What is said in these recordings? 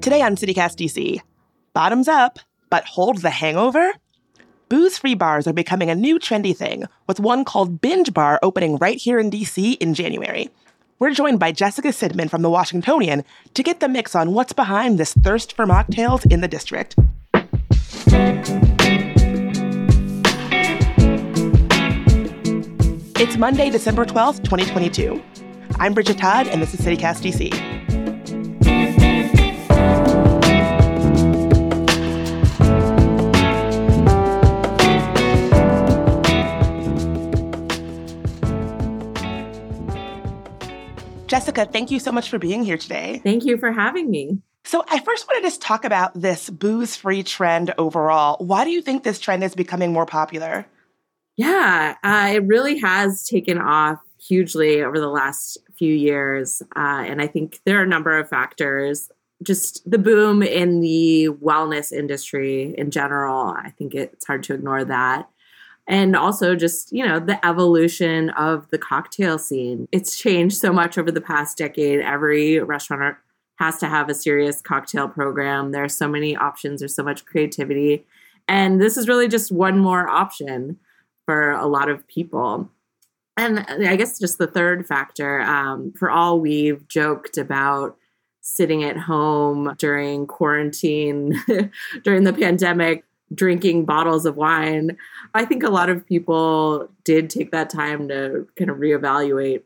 Today on CityCast DC, bottoms up, but hold the hangover? Booze free bars are becoming a new trendy thing, with one called Binge Bar opening right here in DC in January. We're joined by Jessica Sidman from the Washingtonian to get the mix on what's behind this thirst for mocktails in the district. It's Monday, December 12th, 2022. I'm Bridget Todd, and this is CityCast DC. Jessica, thank you so much for being here today. Thank you for having me. So, I first wanted to just talk about this booze free trend overall. Why do you think this trend is becoming more popular? Yeah, uh, it really has taken off hugely over the last few years. Uh, and I think there are a number of factors. Just the boom in the wellness industry in general, I think it's hard to ignore that and also just you know the evolution of the cocktail scene. It's changed so much over the past decade. Every restaurant has to have a serious cocktail program. There are so many options. There's so much creativity. And this is really just one more option for a lot of people. And i guess just the third factor um, for all we've joked about sitting at home during quarantine during the pandemic drinking bottles of wine. I think a lot of people did take that time to kind of reevaluate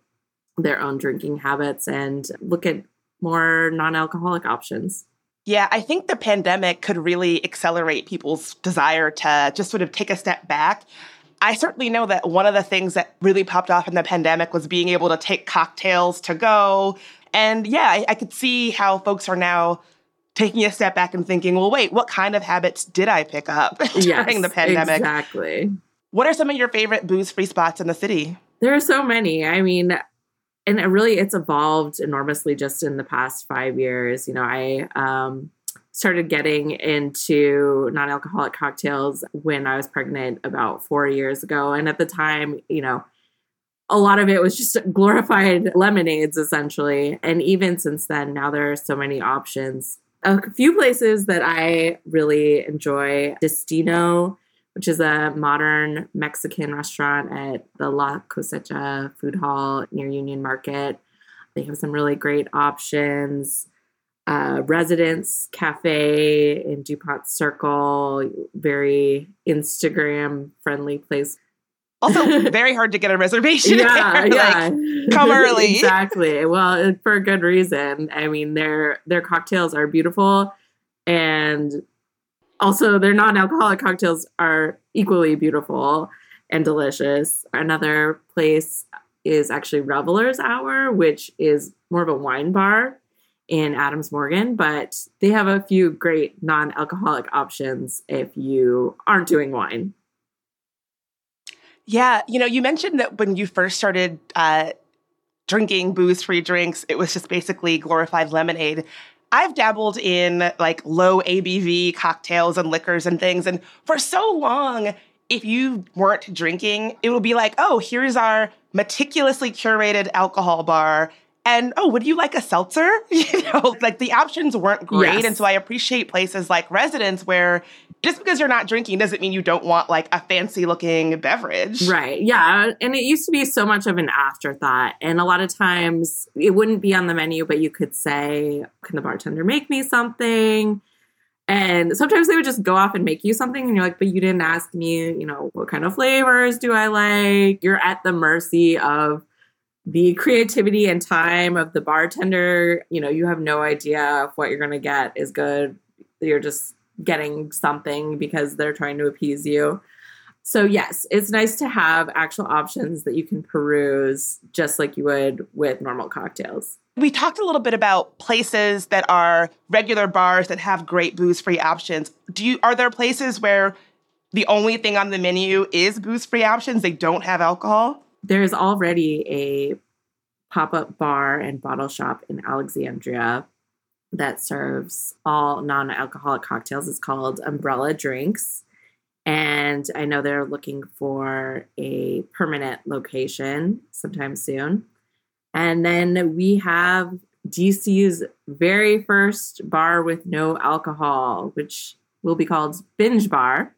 their own drinking habits and look at more non alcoholic options. Yeah, I think the pandemic could really accelerate people's desire to just sort of take a step back. I certainly know that one of the things that really popped off in the pandemic was being able to take cocktails to go. And yeah, I, I could see how folks are now taking a step back and thinking, well, wait, what kind of habits did I pick up during yes, the pandemic? Exactly. What are some of your favorite booze free spots in the city? There are so many. I mean, and it really it's evolved enormously just in the past five years. You know, I um, started getting into non-alcoholic cocktails when I was pregnant about four years ago, and at the time, you know, a lot of it was just glorified lemonades essentially. And even since then, now there are so many options a few places that I really enjoy Destino, which is a modern Mexican restaurant at the La Cosecha Food Hall near Union Market. They have some really great options. Uh, Residence Cafe in Dupont Circle, very Instagram friendly place. Also, very hard to get a reservation. Yeah, there. yeah. Like, come early. exactly. Well, uh, for a good reason. I mean, their their cocktails are beautiful, and also their non-alcoholic cocktails are equally beautiful and delicious. Another place is actually Revelers Hour, which is more of a wine bar in Adams Morgan, but they have a few great non-alcoholic options if you aren't doing wine. Yeah, you know, you mentioned that when you first started uh, drinking booze free drinks, it was just basically glorified lemonade. I've dabbled in like low ABV cocktails and liquors and things. And for so long, if you weren't drinking, it would be like, oh, here's our meticulously curated alcohol bar and oh, would you like a seltzer? You know, like the options weren't great. Yes. And so I appreciate places like Residence where just because you're not drinking doesn't mean you don't want like a fancy looking beverage. Right. Yeah. And it used to be so much of an afterthought. And a lot of times it wouldn't be on the menu, but you could say, Can the bartender make me something? And sometimes they would just go off and make you something, and you're like, but you didn't ask me, you know, what kind of flavors do I like? You're at the mercy of the creativity and time of the bartender, you know, you have no idea if what you're going to get is good. You're just getting something because they're trying to appease you. So, yes, it's nice to have actual options that you can peruse just like you would with normal cocktails. We talked a little bit about places that are regular bars that have great booze-free options. Do you are there places where the only thing on the menu is booze-free options? They don't have alcohol? there's already a pop-up bar and bottle shop in Alexandria that serves all non-alcoholic cocktails. It's called Umbrella Drinks. And I know they're looking for a permanent location sometime soon. And then we have DC's very first bar with no alcohol, which will be called Binge Bar.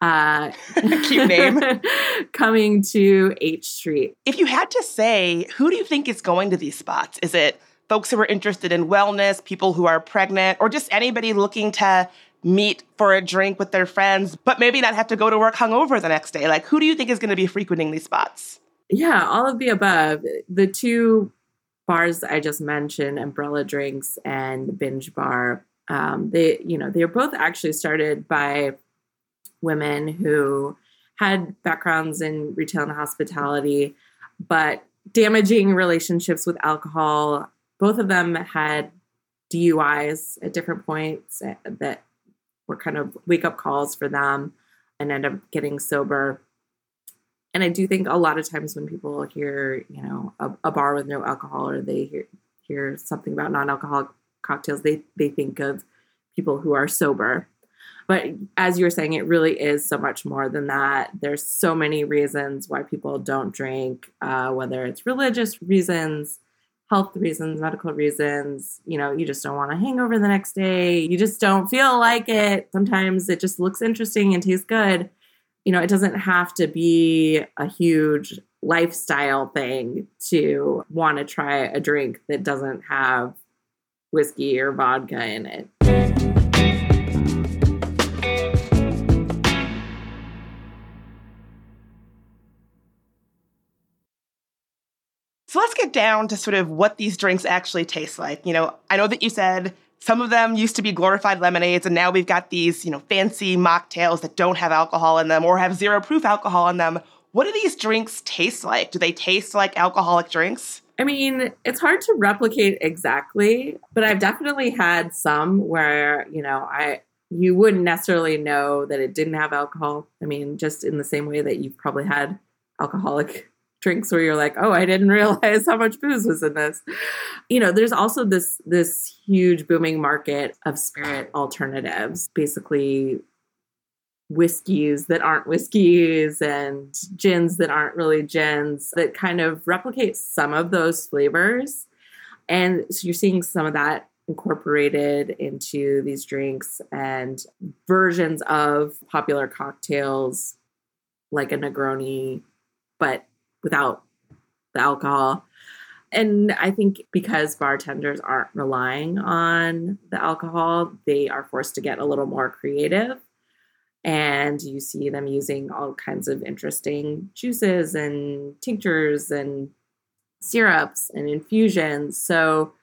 Uh, Cute name. coming to H Street. If you had to say, who do you think is going to these spots? Is it folks who are interested in wellness, people who are pregnant, or just anybody looking to meet for a drink with their friends, but maybe not have to go to work hungover the next day? Like, who do you think is going to be frequenting these spots? Yeah, all of the above. The two bars I just mentioned, Umbrella Drinks and Binge Bar, um, they, you know, they're both actually started by women who had backgrounds in retail and hospitality, but damaging relationships with alcohol. Both of them had DUIs at different points that were kind of wake up calls for them and end up getting sober. And I do think a lot of times when people hear, you know, a, a bar with no alcohol or they hear hear something about non-alcoholic cocktails, they they think of people who are sober but as you were saying, it really is so much more than that. There's so many reasons why people don't drink, uh, whether it's religious reasons, health reasons, medical reasons. You know, you just don't want a hangover the next day. You just don't feel like it. Sometimes it just looks interesting and tastes good. You know, it doesn't have to be a huge lifestyle thing to want to try a drink that doesn't have whiskey or vodka in it. So down to sort of what these drinks actually taste like. You know, I know that you said some of them used to be glorified lemonades, and now we've got these, you know, fancy mocktails that don't have alcohol in them or have zero proof alcohol in them. What do these drinks taste like? Do they taste like alcoholic drinks? I mean, it's hard to replicate exactly, but I've definitely had some where, you know, I you wouldn't necessarily know that it didn't have alcohol. I mean, just in the same way that you've probably had alcoholic drinks where you're like, oh, I didn't realize how much booze was in this. You know, there's also this this huge booming market of spirit alternatives, basically whiskeys that aren't whiskeys and gins that aren't really gins that kind of replicate some of those flavors. And so you're seeing some of that incorporated into these drinks and versions of popular cocktails like a Negroni, but without the alcohol. And I think because bartenders aren't relying on the alcohol, they are forced to get a little more creative. And you see them using all kinds of interesting juices and tinctures and syrups and infusions. So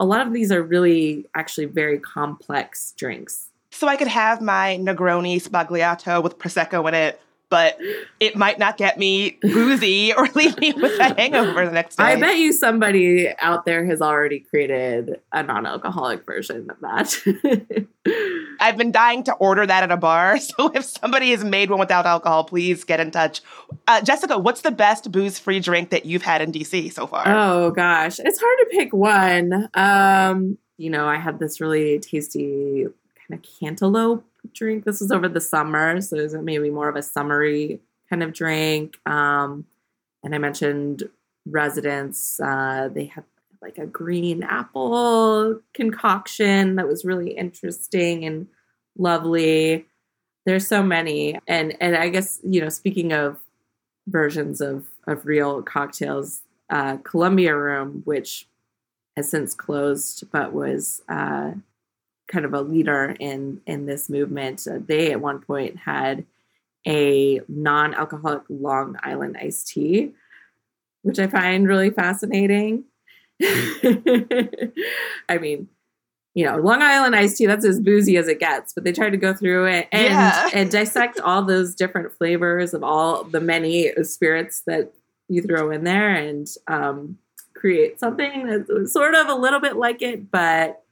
a lot of these are really actually very complex drinks. So I could have my Negroni Sbagliato with Prosecco in it but it might not get me boozy or leave me with a hangover the next day. I bet you somebody out there has already created a non alcoholic version of that. I've been dying to order that at a bar. So if somebody has made one without alcohol, please get in touch. Uh, Jessica, what's the best booze free drink that you've had in DC so far? Oh, gosh. It's hard to pick one. Um, you know, I had this really tasty kind of cantaloupe drink. This was over the summer, so it was maybe more of a summery kind of drink. Um, and I mentioned Residence. Uh, they had like a green apple concoction that was really interesting and lovely. There's so many, and and I guess you know, speaking of versions of of real cocktails, uh, Columbia Room, which has since closed, but was uh, kind of a leader in in this movement. They at one point had a non-alcoholic Long Island iced tea, which I find really fascinating. I mean, you know, Long Island iced tea, that's as boozy as it gets, but they tried to go through it and, yeah. and dissect all those different flavors of all the many spirits that you throw in there and um, create something that's sort of a little bit like it, but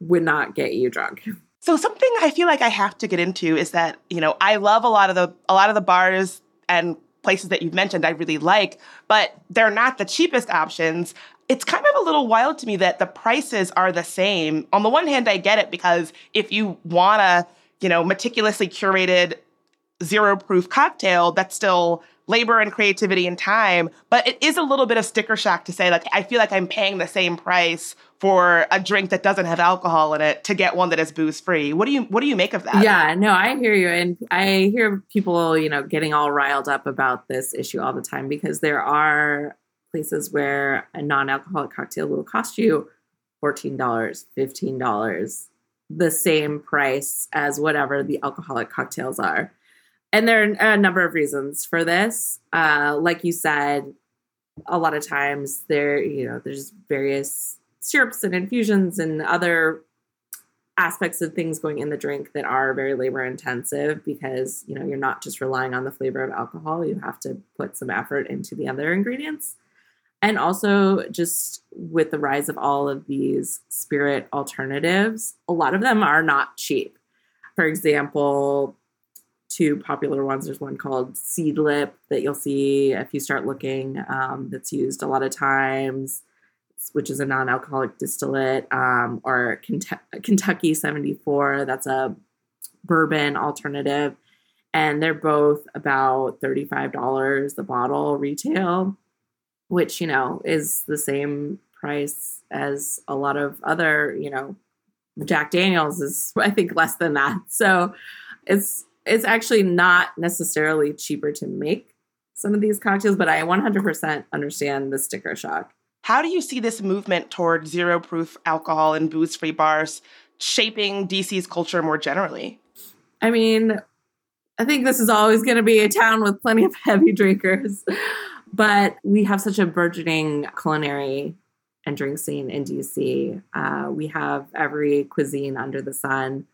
would not get you drunk. So something I feel like I have to get into is that, you know, I love a lot of the a lot of the bars and places that you've mentioned I really like, but they're not the cheapest options. It's kind of a little wild to me that the prices are the same. On the one hand, I get it because if you want a, you know, meticulously curated zero proof cocktail that's still labor and creativity and time. But it is a little bit of sticker shock to say, like, I feel like I'm paying the same price for a drink that doesn't have alcohol in it to get one that is booze free. What do you what do you make of that? Yeah, no, I hear you. And I hear people, you know, getting all riled up about this issue all the time because there are places where a non-alcoholic cocktail will cost you $14, $15, the same price as whatever the alcoholic cocktails are and there are a number of reasons for this. Uh, like you said, a lot of times there, you know, there's various syrups and infusions and other aspects of things going in the drink that are very labor intensive because you know you're not just relying on the flavor of alcohol you have to put some effort into the other ingredients and also just with the rise of all of these spirit alternatives a lot of them are not cheap for example two popular ones. There's one called Seedlip that you'll see if you start looking. Um, that's used a lot of times, which is a non-alcoholic distillate, um, or Kentucky 74. That's a bourbon alternative, and they're both about thirty-five dollars the bottle retail, which you know is the same price as a lot of other you know Jack Daniels is I think less than that. So it's it's actually not necessarily cheaper to make some of these cocktails, but I 100% understand the sticker shock. How do you see this movement toward zero proof alcohol and booze free bars shaping DC's culture more generally? I mean, I think this is always going to be a town with plenty of heavy drinkers, but we have such a burgeoning culinary and drink scene in DC. Uh, we have every cuisine under the sun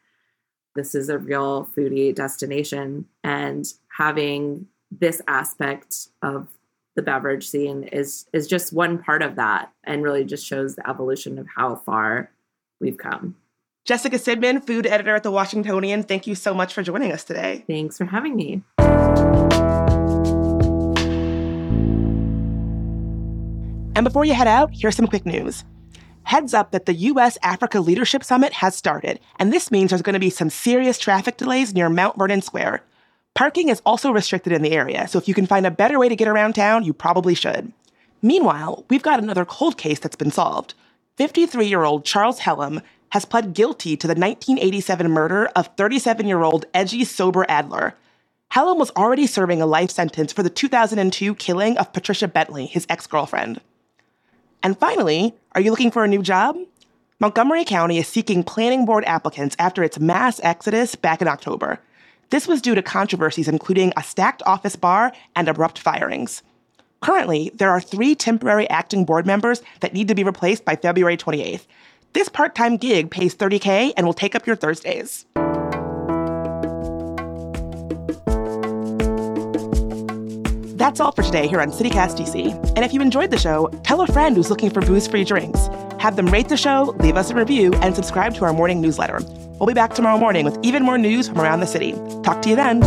this is a real foodie destination and having this aspect of the beverage scene is is just one part of that and really just shows the evolution of how far we've come. Jessica Sidman, food editor at the Washingtonian, thank you so much for joining us today. Thanks for having me. And before you head out, here's some quick news heads up that the US Africa Leadership Summit has started, and this means there's going to be some serious traffic delays near Mount Vernon Square. Parking is also restricted in the area, so if you can find a better way to get around town, you probably should. Meanwhile, we've got another cold case that's been solved. 53 year old Charles Hellam has pled guilty to the 1987 murder of 37 year old Edgy Sober Adler. Hellam was already serving a life sentence for the 2002 killing of Patricia Bentley, his ex girlfriend. And finally, are you looking for a new job? Montgomery County is seeking planning board applicants after its mass exodus back in October. This was due to controversies including a stacked office bar and abrupt firings. Currently, there are three temporary acting board members that need to be replaced by February 28th. This part time gig pays 30K and will take up your Thursdays. That's all for today here on CityCast DC. And if you enjoyed the show, tell a friend who's looking for booze free drinks. Have them rate the show, leave us a review, and subscribe to our morning newsletter. We'll be back tomorrow morning with even more news from around the city. Talk to you then.